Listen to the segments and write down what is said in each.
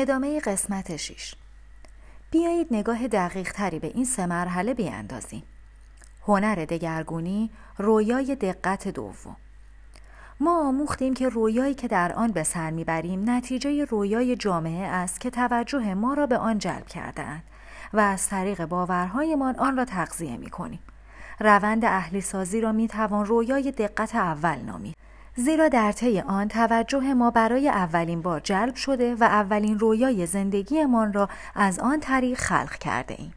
ادامه قسمت 6 بیایید نگاه دقیق تری به این سه مرحله بیاندازیم. هنر دگرگونی، رویای دقت دوم. ما آموختیم که رویایی که در آن به سر می‌بریم نتیجه رویای جامعه است که توجه ما را به آن جلب کرده اند و از طریق باورهایمان آن را تغذیه می کنیم. روند اهلی سازی را می توان رویای دقت اول نامید. زیرا در طی آن توجه ما برای اولین بار جلب شده و اولین رویای زندگیمان را از آن طریق خلق کرده ایم.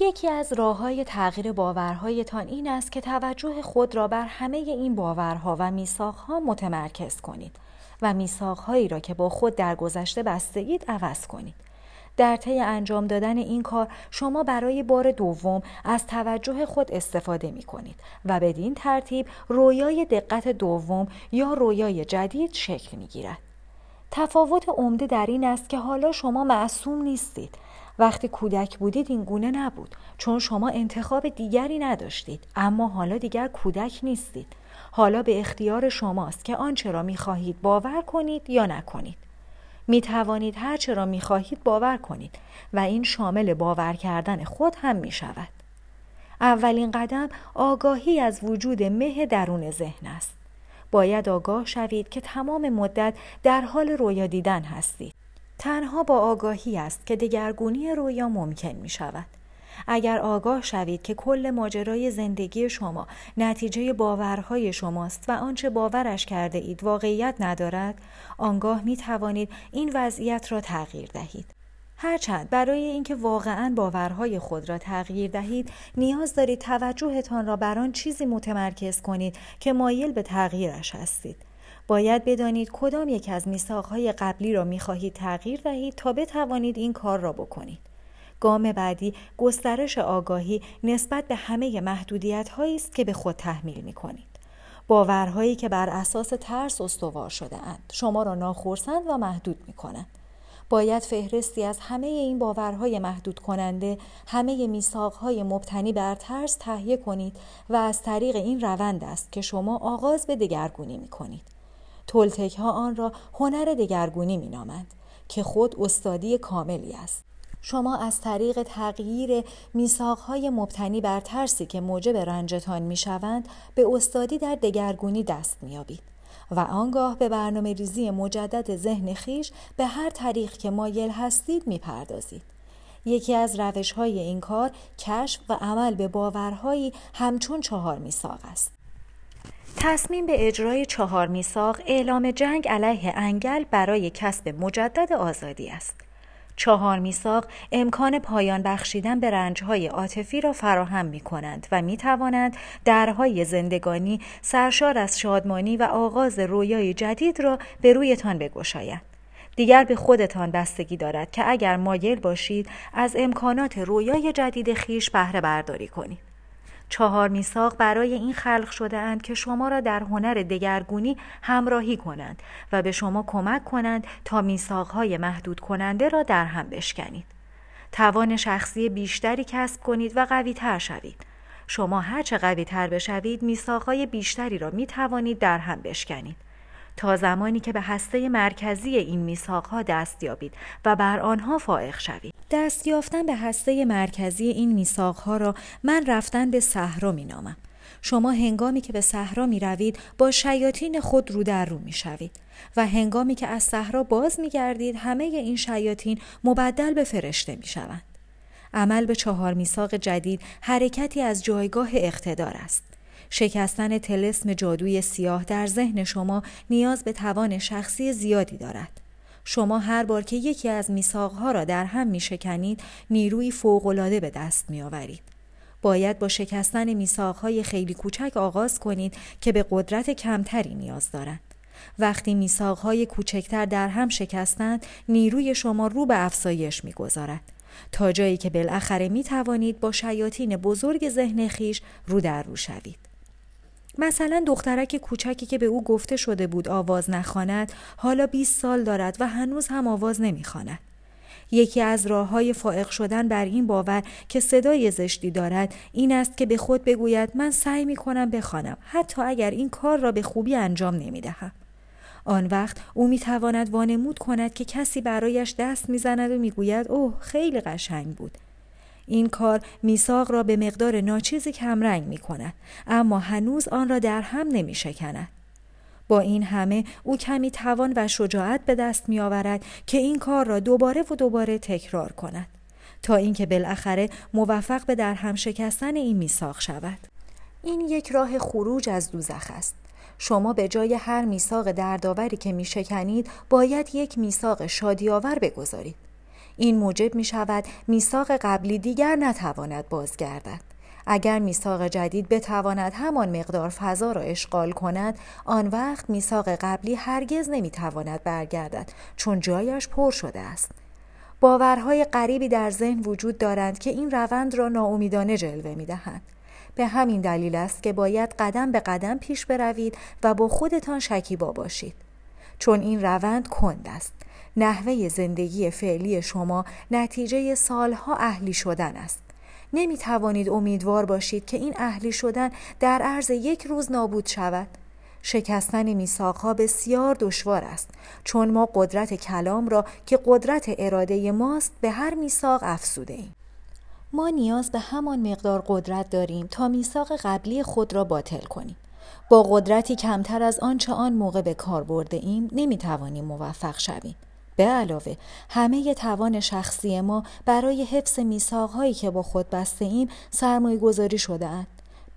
یکی از راه های تغییر باورهایتان این است که توجه خود را بر همه این باورها و میثاقها متمرکز کنید و میثاقهایی را که با خود در گذشته بسته اید عوض کنید. در طی انجام دادن این کار شما برای بار دوم از توجه خود استفاده می کنید و بدین ترتیب رویای دقت دوم یا رویای جدید شکل می گیرد. تفاوت عمده در این است که حالا شما معصوم نیستید. وقتی کودک بودید این گونه نبود چون شما انتخاب دیگری نداشتید اما حالا دیگر کودک نیستید. حالا به اختیار شماست که آنچه را می خواهید باور کنید یا نکنید. می توانید هرچه را می خواهید باور کنید و این شامل باور کردن خود هم می شود. اولین قدم آگاهی از وجود مه درون ذهن است. باید آگاه شوید که تمام مدت در حال رویا دیدن هستید. تنها با آگاهی است که دگرگونی رویا ممکن می شود. اگر آگاه شوید که کل ماجرای زندگی شما نتیجه باورهای شماست و آنچه باورش کرده اید واقعیت ندارد آنگاه می توانید این وضعیت را تغییر دهید. هرچند برای اینکه واقعا باورهای خود را تغییر دهید نیاز دارید توجهتان را بر آن چیزی متمرکز کنید که مایل به تغییرش هستید. باید بدانید کدام یک از میثاقهای قبلی را می‌خواهید تغییر دهید تا بتوانید این کار را بکنید. گام بعدی گسترش آگاهی نسبت به همه محدودیت هایی است که به خود تحمیل می کنید. باورهایی که بر اساس ترس استوار شده اند شما را ناخرسند و محدود می کنند. باید فهرستی از همه این باورهای محدود کننده، همه میثاقهای مبتنی بر ترس تهیه کنید و از طریق این روند است که شما آغاز به دگرگونی می کنید. تولتک ها آن را هنر دگرگونی می نامند که خود استادی کاملی است. شما از طریق تغییر میثاقهای مبتنی بر ترسی که موجب رنجتان می‌شوند به استادی در دگرگونی دست میابید و آنگاه به برنامه ریزی مجدد ذهن خیش به هر طریق که مایل هستید می‌پردازید. یکی از روش های این کار کشف و عمل به باورهایی همچون چهار میثاق است. تصمیم به اجرای چهار میثاق اعلام جنگ علیه انگل برای کسب مجدد آزادی است. چهار میثاق امکان پایان بخشیدن به رنجهای عاطفی را فراهم می کنند و می توانند درهای زندگانی سرشار از شادمانی و آغاز رویای جدید را به رویتان بگشایند. دیگر به خودتان بستگی دارد که اگر مایل باشید از امکانات رویای جدید خیش بهره برداری کنید. چهار میثاق برای این خلق شده اند که شما را در هنر دگرگونی همراهی کنند و به شما کمک کنند تا میثاقهای محدود کننده را در هم بشکنید. توان شخصی بیشتری کسب کنید و قوی تر شوید. شما هرچه قوی تر بشوید میثاقهای بیشتری را می توانید در هم بشکنید. تا زمانی که به هسته مرکزی این میثاقها دست یابید و بر آنها فائق شوید دست یافتن به هسته مرکزی این میثاقها را من رفتن به صحرا مینامم شما هنگامی که به صحرا می روید با شیاطین خود رو در رو می شوید و هنگامی که از صحرا باز می گردید همه این شیاطین مبدل به فرشته می شوند. عمل به چهار میثاق جدید حرکتی از جایگاه اقتدار است. شکستن تلسم جادوی سیاه در ذهن شما نیاز به توان شخصی زیادی دارد. شما هر بار که یکی از میثاقها را در هم می شکنید نیروی فوقالعاده به دست می آورید. باید با شکستن میثاقهای خیلی کوچک آغاز کنید که به قدرت کمتری نیاز دارند. وقتی میثاقهای کوچکتر در هم شکستند نیروی شما رو به افزایش می‌گذارد تا جایی که بالاخره می توانید با شیاطین بزرگ ذهن خیش رو در رو شوید. مثلا دخترک کوچکی که به او گفته شده بود آواز نخواند حالا 20 سال دارد و هنوز هم آواز نمی‌خواند. یکی از راه های فائق شدن بر این باور که صدای زشتی دارد این است که به خود بگوید من سعی می کنم بخوانم حتی اگر این کار را به خوبی انجام نمی دهم. آن وقت او می تواند وانمود کند که کسی برایش دست می‌زند و می‌گوید اوه خیلی قشنگ بود این کار میثاق را به مقدار ناچیزی کمرنگ می کند اما هنوز آن را در هم نمی شکند. با این همه او کمی توان و شجاعت به دست می آورد که این کار را دوباره و دوباره تکرار کند تا اینکه بالاخره موفق به در هم شکستن این میثاق شود. این یک راه خروج از دوزخ است. شما به جای هر میثاق دردآوری که میشکنید باید یک میثاق شادیآور بگذارید. این موجب می شود میثاق قبلی دیگر نتواند بازگردد. اگر میثاق جدید بتواند همان مقدار فضا را اشغال کند آن وقت میثاق قبلی هرگز نمی‌تواند برگردد چون جایش پر شده است. باورهای غریبی در ذهن وجود دارند که این روند را ناامیدانه جلوه می‌دهند. به همین دلیل است که باید قدم به قدم پیش بروید و با خودتان شکیبا باشید. چون این روند کند است. نحوه زندگی فعلی شما نتیجه سالها اهلی شدن است. نمی توانید امیدوار باشید که این اهلی شدن در عرض یک روز نابود شود. شکستن میثاقها بسیار دشوار است چون ما قدرت کلام را که قدرت اراده ماست به هر میثاق افسوده ایم. ما نیاز به همان مقدار قدرت داریم تا میثاق قبلی خود را باطل کنیم. با قدرتی کمتر از آنچه آن موقع به کار برده ایم نمی توانیم موفق شویم. به علاوه همه توان شخصی ما برای حفظ میثاقهایی که با خود بسته ایم سرمایه گذاری شده اند.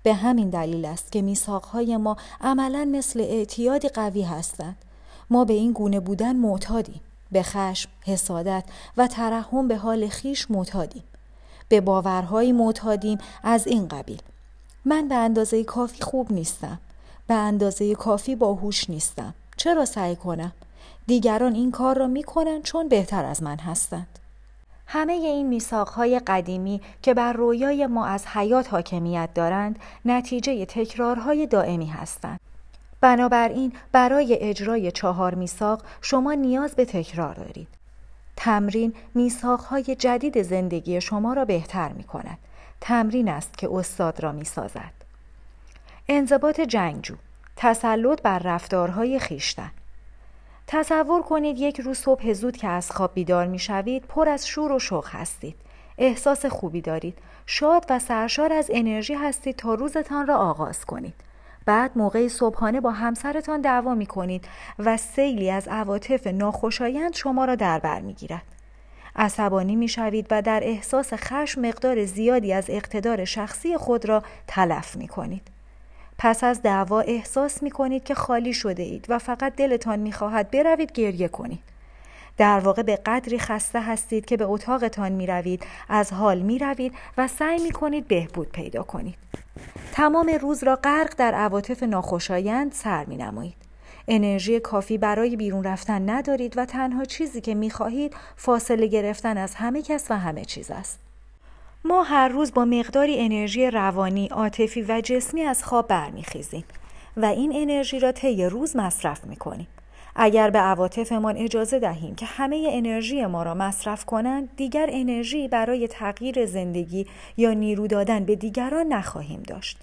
به همین دلیل است که میثاقهای ما عملا مثل اعتیادی قوی هستند. ما به این گونه بودن معتادیم. به خشم، حسادت و ترحم به حال خیش معتادیم. به باورهایی معتادیم از این قبیل. من به اندازه کافی خوب نیستم. به اندازه کافی باهوش نیستم. چرا سعی کنم؟ دیگران این کار را می کنند چون بهتر از من هستند. همه این میثاقهای قدیمی که بر رویای ما از حیات حاکمیت دارند نتیجه تکرارهای دائمی هستند. بنابراین برای اجرای چهار میثاق شما نیاز به تکرار دارید. تمرین میثاقهای جدید زندگی شما را بهتر می کند. تمرین است که استاد را می سازد. انضباط جنگجو تسلط بر رفتارهای خیشتن تصور کنید یک روز صبح زود که از خواب بیدار می شوید پر از شور و شوق هستید. احساس خوبی دارید. شاد و سرشار از انرژی هستید تا روزتان را آغاز کنید. بعد موقع صبحانه با همسرتان دعوا می کنید و سیلی از عواطف ناخوشایند شما را در بر می گیرد. عصبانی می شوید و در احساس خشم مقدار زیادی از اقتدار شخصی خود را تلف می کنید. پس از دعوا احساس می کنید که خالی شده اید و فقط دلتان می خواهد بروید گریه کنید. در واقع به قدری خسته هستید که به اتاقتان می روید، از حال می روید و سعی می کنید بهبود پیدا کنید. تمام روز را غرق در عواطف ناخوشایند سر می نمایید. انرژی کافی برای بیرون رفتن ندارید و تنها چیزی که می خواهید فاصله گرفتن از همه کس و همه چیز است. ما هر روز با مقداری انرژی روانی، عاطفی و جسمی از خواب برمیخیزیم و این انرژی را طی روز مصرف می‌کنیم. اگر به عواطفمان اجازه دهیم که همه انرژی ما را مصرف کنند دیگر انرژی برای تغییر زندگی یا نیرو دادن به دیگران نخواهیم داشت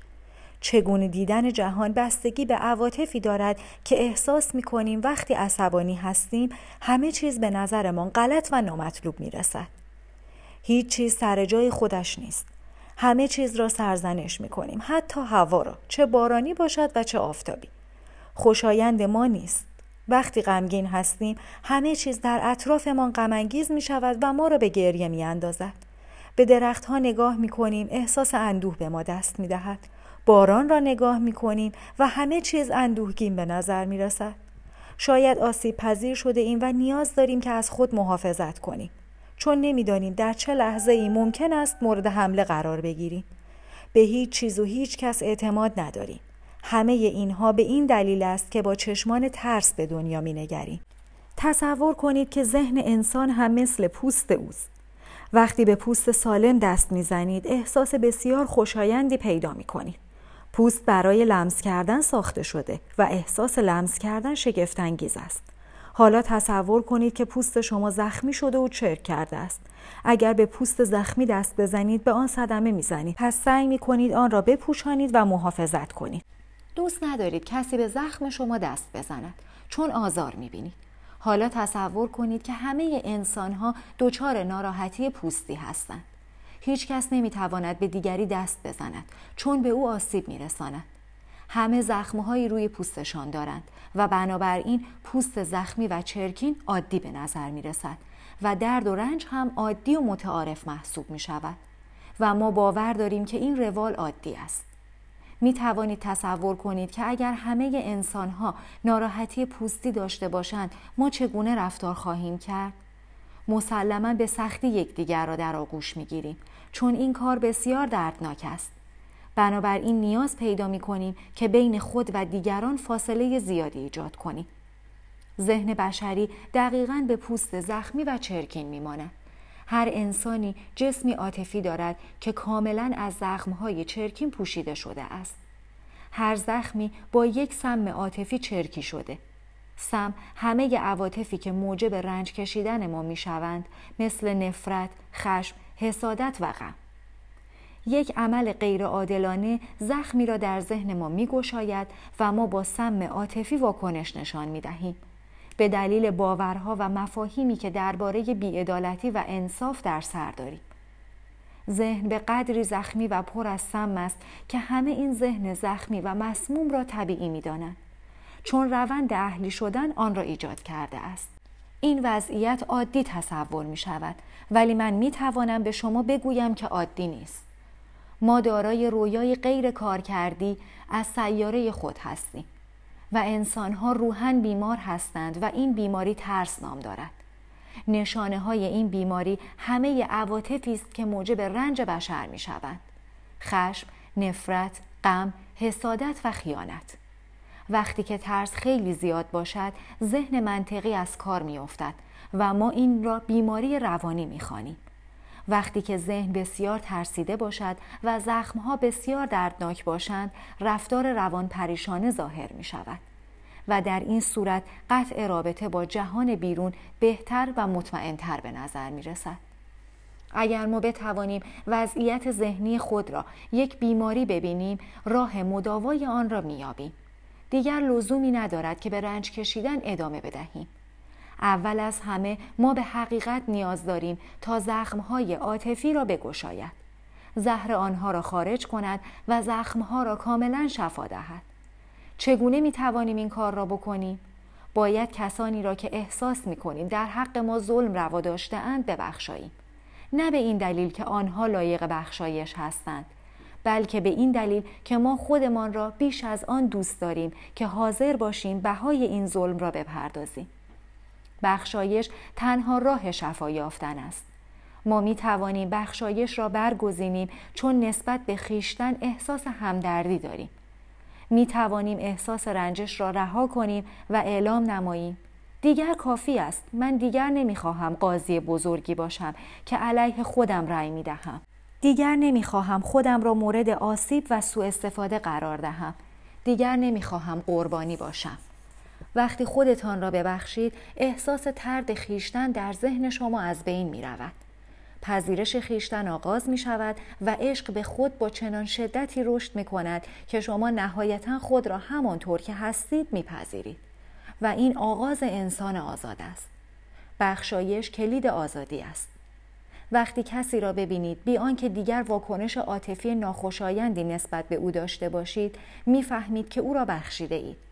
چگونه دیدن جهان بستگی به عواطفی دارد که احساس می کنیم وقتی عصبانی هستیم همه چیز به نظرمان غلط و نامطلوب می رسد. هیچ چیز سر جای خودش نیست. همه چیز را سرزنش می کنیم. حتی هوا را. چه بارانی باشد و چه آفتابی. خوشایند ما نیست. وقتی غمگین هستیم همه چیز در اطرافمان غمانگیز می شود و ما را به گریه می اندازد. به درختها نگاه می کنیم احساس اندوه به ما دست می دهد. باران را نگاه می کنیم و همه چیز اندوهگین به نظر می رسد. شاید آسیب پذیر شده ایم و نیاز داریم که از خود محافظت کنیم. چون نمی‌دانیم در چه لحظه ای ممکن است مورد حمله قرار بگیریم. به هیچ چیز و هیچ کس اعتماد نداریم. همه اینها به این دلیل است که با چشمان ترس به دنیا می نگریم. تصور کنید که ذهن انسان هم مثل پوست اوست. وقتی به پوست سالم دست می‌زنید احساس بسیار خوشایندی پیدا می کنید. پوست برای لمس کردن ساخته شده و احساس لمس کردن شگفتانگیز است. حالا تصور کنید که پوست شما زخمی شده و چرک کرده است. اگر به پوست زخمی دست بزنید به آن صدمه می‌زنید. پس سعی می کنید آن را بپوشانید و محافظت کنید. دوست ندارید کسی به زخم شما دست بزند. چون آزار می‌بینید حالا تصور کنید که همه انسان ها دچار ناراحتی پوستی هستند هیچ کس نمی‌تواند به دیگری دست بزند چون به او آسیب میرساند همه زخمهایی روی پوستشان دارند و بنابراین پوست زخمی و چرکین عادی به نظر می رسد و درد و رنج هم عادی و متعارف محسوب می شود و ما باور داریم که این روال عادی است. می توانید تصور کنید که اگر همه انسان ها ناراحتی پوستی داشته باشند ما چگونه رفتار خواهیم کرد؟ مسلما به سختی یکدیگر را در آغوش می گیریم چون این کار بسیار دردناک است. بنابراین نیاز پیدا می کنیم که بین خود و دیگران فاصله زیادی ایجاد کنیم. ذهن بشری دقیقا به پوست زخمی و چرکین میماند. هر انسانی جسمی عاطفی دارد که کاملا از زخمهای چرکین پوشیده شده است. هر زخمی با یک سم عاطفی چرکی شده. سم همه عواطفی که موجب رنج کشیدن ما می‌شوند مثل نفرت، خشم، حسادت و غم. یک عمل غیرعادلانه زخمی را در ذهن ما میگشاید و ما با سم عاطفی واکنش نشان می دهیم. به دلیل باورها و مفاهیمی که درباره بیعدالتی و انصاف در سر داریم. ذهن به قدری زخمی و پر از سم است که همه این ذهن زخمی و مسموم را طبیعی می دانند. چون روند اهلی شدن آن را ایجاد کرده است. این وضعیت عادی تصور می شود ولی من می توانم به شما بگویم که عادی نیست. ما دارای رویای غیر کار کردی از سیاره خود هستیم و انسانها روحن بیمار هستند و این بیماری ترس نام دارد. نشانه های این بیماری همه عواطفی است که موجب رنج بشر می شوند. خشم، نفرت، غم، حسادت و خیانت. وقتی که ترس خیلی زیاد باشد ذهن منطقی از کار می افتد و ما این را بیماری روانی می خانیم. وقتی که ذهن بسیار ترسیده باشد و زخمها بسیار دردناک باشند رفتار روان پریشانه ظاهر می شود و در این صورت قطع رابطه با جهان بیرون بهتر و مطمئنتر به نظر می رسد. اگر ما بتوانیم وضعیت ذهنی خود را یک بیماری ببینیم راه مداوای آن را میابیم دیگر لزومی ندارد که به رنج کشیدن ادامه بدهیم اول از همه ما به حقیقت نیاز داریم تا زخمهای عاطفی را بگشاید. زهر آنها را خارج کند و زخمها را کاملا شفا دهد. چگونه می توانیم این کار را بکنیم؟ باید کسانی را که احساس می کنیم در حق ما ظلم روا داشته اند ببخشاییم. نه به این دلیل که آنها لایق بخشایش هستند بلکه به این دلیل که ما خودمان را بیش از آن دوست داریم که حاضر باشیم بهای این ظلم را بپردازیم. بخشایش تنها راه شفا یافتن است. ما می توانیم بخشایش را برگزینیم چون نسبت به خیشتن احساس همدردی داریم. می توانیم احساس رنجش را رها کنیم و اعلام نماییم. دیگر کافی است. من دیگر نمی‌خواهم قاضی بزرگی باشم که علیه خودم رأی می دهم دیگر نمی‌خواهم خودم را مورد آسیب و سوء استفاده قرار دهم. دیگر نمی‌خواهم قربانی باشم. وقتی خودتان را ببخشید احساس ترد خیشتن در ذهن شما از بین می رود. پذیرش خیشتن آغاز می شود و عشق به خود با چنان شدتی رشد می کند که شما نهایتا خود را همانطور که هستید می پذیرید. و این آغاز انسان آزاد است. بخشایش کلید آزادی است. وقتی کسی را ببینید بی آنکه دیگر واکنش عاطفی ناخوشایندی نسبت به او داشته باشید می‌فهمید که او را بخشیده اید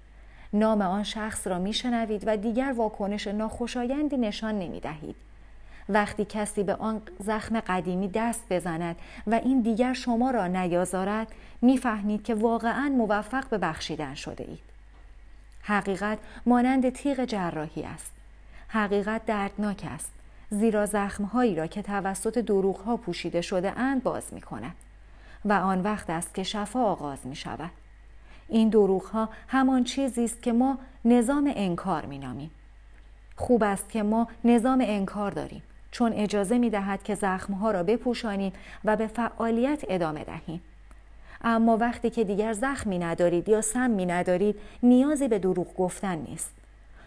نام آن شخص را میشنوید و دیگر واکنش ناخوشایندی نشان نمی دهید. وقتی کسی به آن زخم قدیمی دست بزند و این دیگر شما را نیازارد می‌فهمید که واقعا موفق به بخشیدن شده اید. حقیقت مانند تیغ جراحی است. حقیقت دردناک است. زیرا زخمهایی را که توسط دروغها پوشیده شده اند باز می کند. و آن وقت است که شفا آغاز می شود. این دروغ ها همان چیزی است که ما نظام انکار می نامیم. خوب است که ما نظام انکار داریم چون اجازه می دهد که زخمها را بپوشانیم و به فعالیت ادامه دهیم. اما وقتی که دیگر زخمی ندارید یا سمی ندارید نیازی به دروغ گفتن نیست.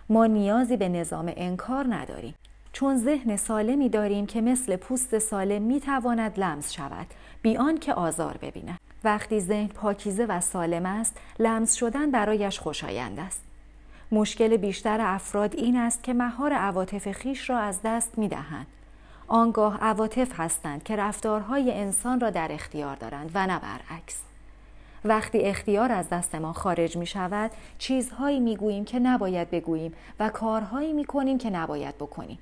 ما نیازی به نظام انکار نداریم. چون ذهن سالمی داریم که مثل پوست سالم می تواند لمس شود بیان که آزار ببیند. وقتی ذهن پاکیزه و سالم است لمس شدن برایش خوشایند است مشکل بیشتر افراد این است که مهار عواطف خیش را از دست می دهند. آنگاه عواطف هستند که رفتارهای انسان را در اختیار دارند و نه برعکس. وقتی اختیار از دست ما خارج می شود چیزهایی می گوییم که نباید بگوییم و کارهایی می کنیم که نباید بکنیم.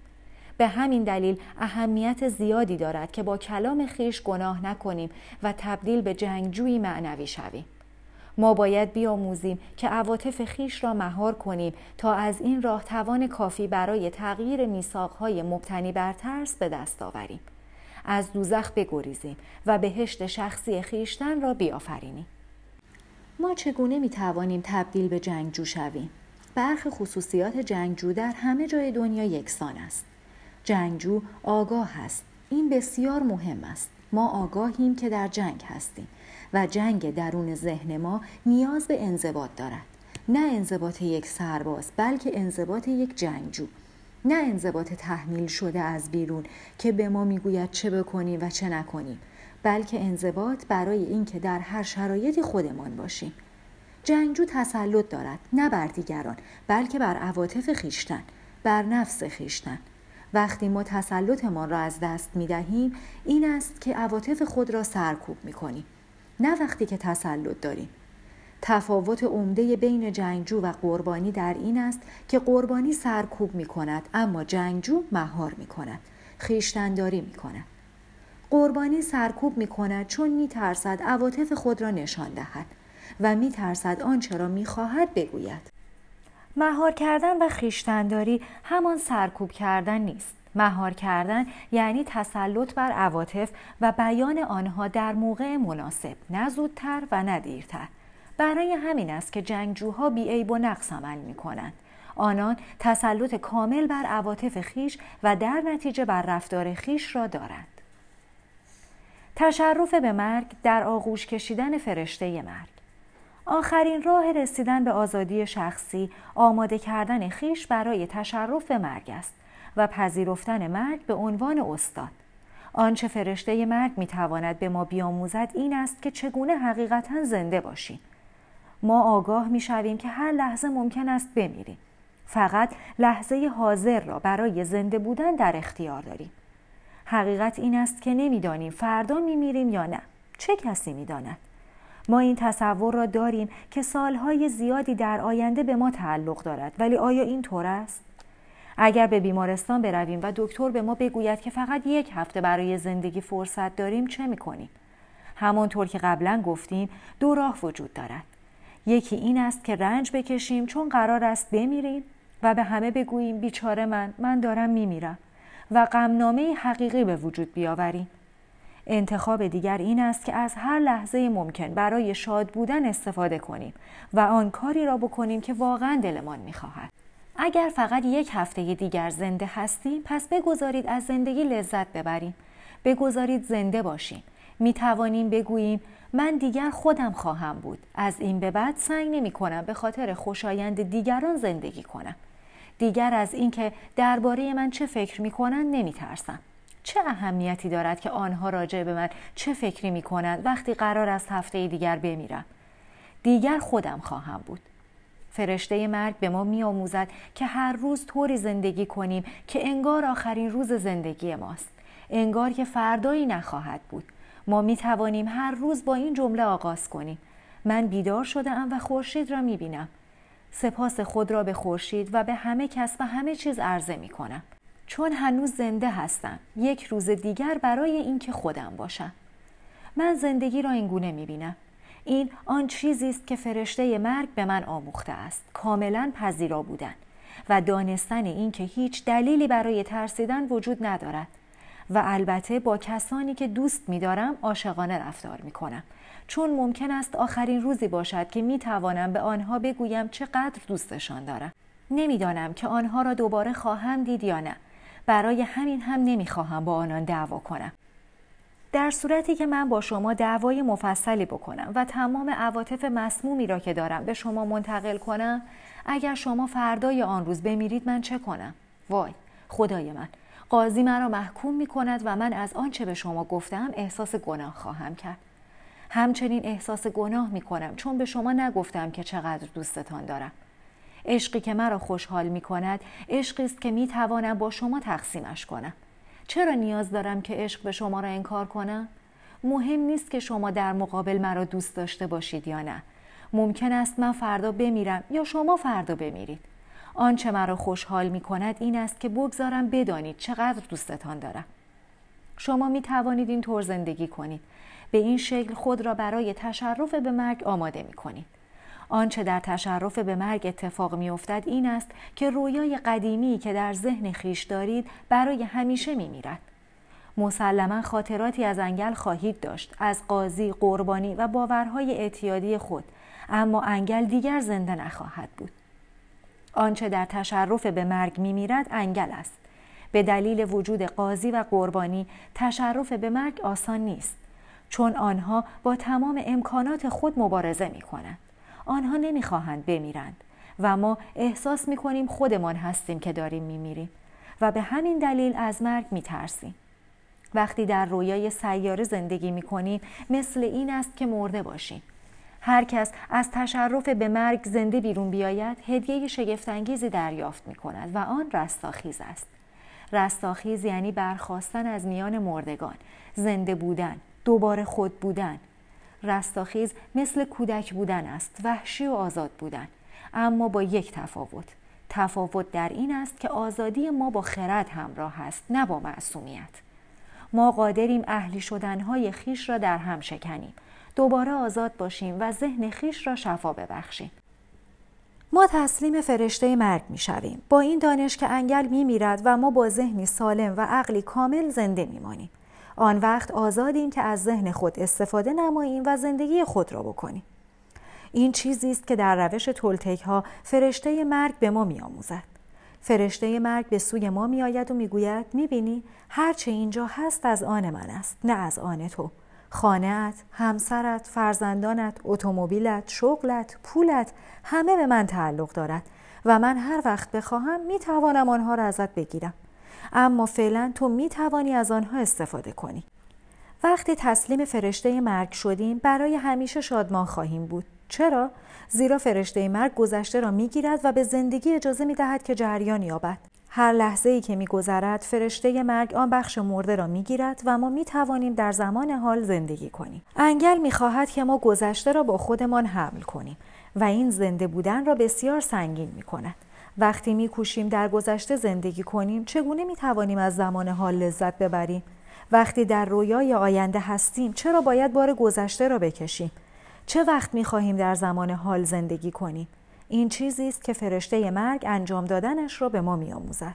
به همین دلیل اهمیت زیادی دارد که با کلام خیش گناه نکنیم و تبدیل به جنگجویی معنوی شویم. ما باید بیاموزیم که عواطف خیش را مهار کنیم تا از این راه توان کافی برای تغییر میثاقهای مبتنی بر ترس به دست آوریم. از دوزخ بگریزیم و بهشت شخصی خیشتن را بیافرینیم. ما چگونه می توانیم تبدیل به جنگجو شویم؟ برخ خصوصیات جنگجو در همه جای دنیا یکسان است. جنگجو آگاه است. این بسیار مهم است. ما آگاهیم که در جنگ هستیم و جنگ درون ذهن ما نیاز به انضباط دارد. نه انضباط یک سرباز بلکه انضباط یک جنگجو. نه انضباط تحمیل شده از بیرون که به ما می‌گوید چه بکنیم و چه نکنیم بلکه انضباط برای اینکه در هر شرایطی خودمان باشیم جنگجو تسلط دارد نه بر دیگران بلکه بر عواطف خیشتن بر نفس خیشتن وقتی ما تسلطمان را از دست می دهیم این است که عواطف خود را سرکوب می کنیم نه وقتی که تسلط داریم. تفاوت عمده بین جنگجو و قربانی در این است که قربانی سرکوب می کند اما جنگجو مهار می کند خیشتنداری می کند قربانی سرکوب می کند چون می ترسد عواطف خود را نشان دهد و می ترسد آنچه را می خواهد بگوید. مهار کردن و خیشتنداری همان سرکوب کردن نیست. مهار کردن یعنی تسلط بر عواطف و بیان آنها در موقع مناسب نه زودتر و نه دیرتر. برای همین است که جنگجوها بیعیب و نقص عمل می کنند آنان تسلط کامل بر عواطف خیش و در نتیجه بر رفتار خیش را دارند. تشرف به مرگ در آغوش کشیدن فرشته مرگ. آخرین راه رسیدن به آزادی شخصی آماده کردن خیش برای تشرف به مرگ است و پذیرفتن مرگ به عنوان استاد. آنچه فرشته مرگ می‌تواند به ما بیاموزد این است که چگونه حقیقتا زنده باشیم. ما آگاه می‌شویم که هر لحظه ممکن است بمیریم. فقط لحظه حاضر را برای زنده بودن در اختیار داریم. حقیقت این است که نمی‌دانیم فردا میمیریم یا نه. چه کسی می‌داند؟ ما این تصور را داریم که سالهای زیادی در آینده به ما تعلق دارد. ولی آیا این طور است؟ اگر به بیمارستان برویم و دکتر به ما بگوید که فقط یک هفته برای زندگی فرصت داریم چه می‌کنیم؟ همانطور که قبلا گفتیم دو راه وجود دارد. یکی این است که رنج بکشیم چون قرار است بمیریم و به همه بگوییم بیچاره من من دارم میمیرم و غمنامه حقیقی به وجود بیاوریم. انتخاب دیگر این است که از هر لحظه ممکن برای شاد بودن استفاده کنیم و آن کاری را بکنیم که واقعا دلمان می‌خواهد. اگر فقط یک هفته دیگر زنده هستیم پس بگذارید از زندگی لذت ببریم. بگذارید زنده باشیم. می توانیم بگوییم من دیگر خودم خواهم بود. از این به بعد سعی نمی کنم به خاطر خوشایند دیگران زندگی کنم. دیگر از اینکه درباره من چه فکر می کنند نمی ترسم. چه اهمیتی دارد که آنها راجع به من چه فکری می کنند وقتی قرار است هفته دیگر بمیرم؟ دیگر خودم خواهم بود. فرشته مرگ به ما می آموزد که هر روز طوری زندگی کنیم که انگار آخرین روز زندگی ماست. انگار که فردایی نخواهد بود. ما می توانیم هر روز با این جمله آغاز کنیم. من بیدار شده ام و خورشید را می بینم سپاس خود را به خورشید و به همه کس و همه چیز عرضه می کنم چون هنوز زنده هستم. یک روز دیگر برای اینکه خودم باشم. من زندگی را اینگونه می بینم این آن چیزی است که فرشته مرگ به من آموخته است. کاملا پذیرا بودن و دانستن اینکه هیچ دلیلی برای ترسیدن وجود ندارد. و البته با کسانی که دوست میدارم عاشقانه رفتار می کنم چون ممکن است آخرین روزی باشد که می توانم به آنها بگویم چقدر دوستشان دارم. نمی‌دانم که آنها را دوباره خواهم دید یا نه. برای همین هم نمی‌خواهم با آنان دعوا کنم. در صورتی که من با شما دعوای مفصلی بکنم و تمام عواطف مسمومی را که دارم به شما منتقل کنم اگر شما فردای آن روز بمیرید من چه کنم؟ وای خدای من قاضی مرا محکوم می کند و من از آنچه به شما گفتم احساس گناه خواهم کرد. همچنین احساس گناه می کنم چون به شما نگفتم که چقدر دوستتان دارم. عشقی که مرا خوشحال می کند عشقی است که می توانم با شما تقسیمش کنم. چرا نیاز دارم که عشق به شما را انکار کنم؟ مهم نیست که شما در مقابل مرا دوست داشته باشید یا نه. ممکن است من فردا بمیرم یا شما فردا بمیرید. آنچه مرا خوشحال می کند این است که بگذارم بدانید چقدر دوستتان دارم. شما می توانید این طور زندگی کنید. به این شکل خود را برای تشرف به مرگ آماده می کنید آنچه در تشرف به مرگ اتفاق می افتد این است که رویای قدیمی که در ذهن خیش دارید برای همیشه می میرد. مسلما خاطراتی از انگل خواهید داشت از قاضی، قربانی و باورهای اعتیادی خود اما انگل دیگر زنده نخواهد بود. آنچه در تشرف به مرگ می میرد انگل است. به دلیل وجود قاضی و قربانی تشرف به مرگ آسان نیست چون آنها با تمام امکانات خود مبارزه می کنند. آنها نمی‌خواهند بمیرند و ما احساس می کنیم خودمان هستیم که داریم می میریم و به همین دلیل از مرگ می ترسیم. وقتی در رویای سیاره زندگی می کنیم مثل این است که مرده باشیم. هر کس از تشرف به مرگ زنده بیرون بیاید هدیه شگفتانگیزی دریافت می کند و آن رستاخیز است. رستاخیز یعنی برخواستن از میان مردگان، زنده بودن، دوباره خود بودن، رستاخیز مثل کودک بودن است وحشی و آزاد بودن. اما با یک تفاوت. تفاوت در این است که آزادی ما با خرد همراه است نه با معصومیت. ما قادریم اهلی شدنهای خیش را در هم شکنیم. دوباره آزاد باشیم و ذهن خیش را شفا ببخشیم. ما تسلیم فرشته مرگ می شویم. با این دانش که انگل می میرد و ما با ذهنی سالم و عقلی کامل زنده می مانیم. آن وقت آزادیم که از ذهن خود استفاده نماییم و زندگی خود را بکنیم. این چیزی است که در روش تولتک ها فرشته مرگ به ما میآموزد. فرشته مرگ به سوی ما میآید و می‌گوید می‌بینی هرچه اینجا هست از آن من است نه از آن تو. خانهت، همسرت، فرزندانت، اتومبیلت، شغلت، پولت همه به من تعلق دارد و من هر وقت بخواهم می توانم آنها را ازت بگیرم. اما فعلا تو می توانی از آنها استفاده کنی. وقتی تسلیم فرشته مرگ شدیم برای همیشه شادمان خواهیم بود. چرا؟ زیرا فرشته مرگ گذشته را می‌گیرد و به زندگی اجازه می دهد که جریان یابد. هر لحظه ای که میگذرد فرشته مرگ آن بخش مرده را می‌گیرد و ما می توانیم در زمان حال زندگی کنیم. انگل می خواهد که ما گذشته را با خودمان حمل کنیم و این زنده بودن را بسیار سنگین می کند. وقتی میکوشیم در گذشته زندگی کنیم چگونه می توانیم از زمان حال لذت ببریم؟ وقتی در رویای آینده هستیم چرا باید بار گذشته را بکشیم؟ چه وقت می خواهیم در زمان حال زندگی کنیم؟ این چیزی است که فرشته مرگ انجام دادنش را به ما می آموزد.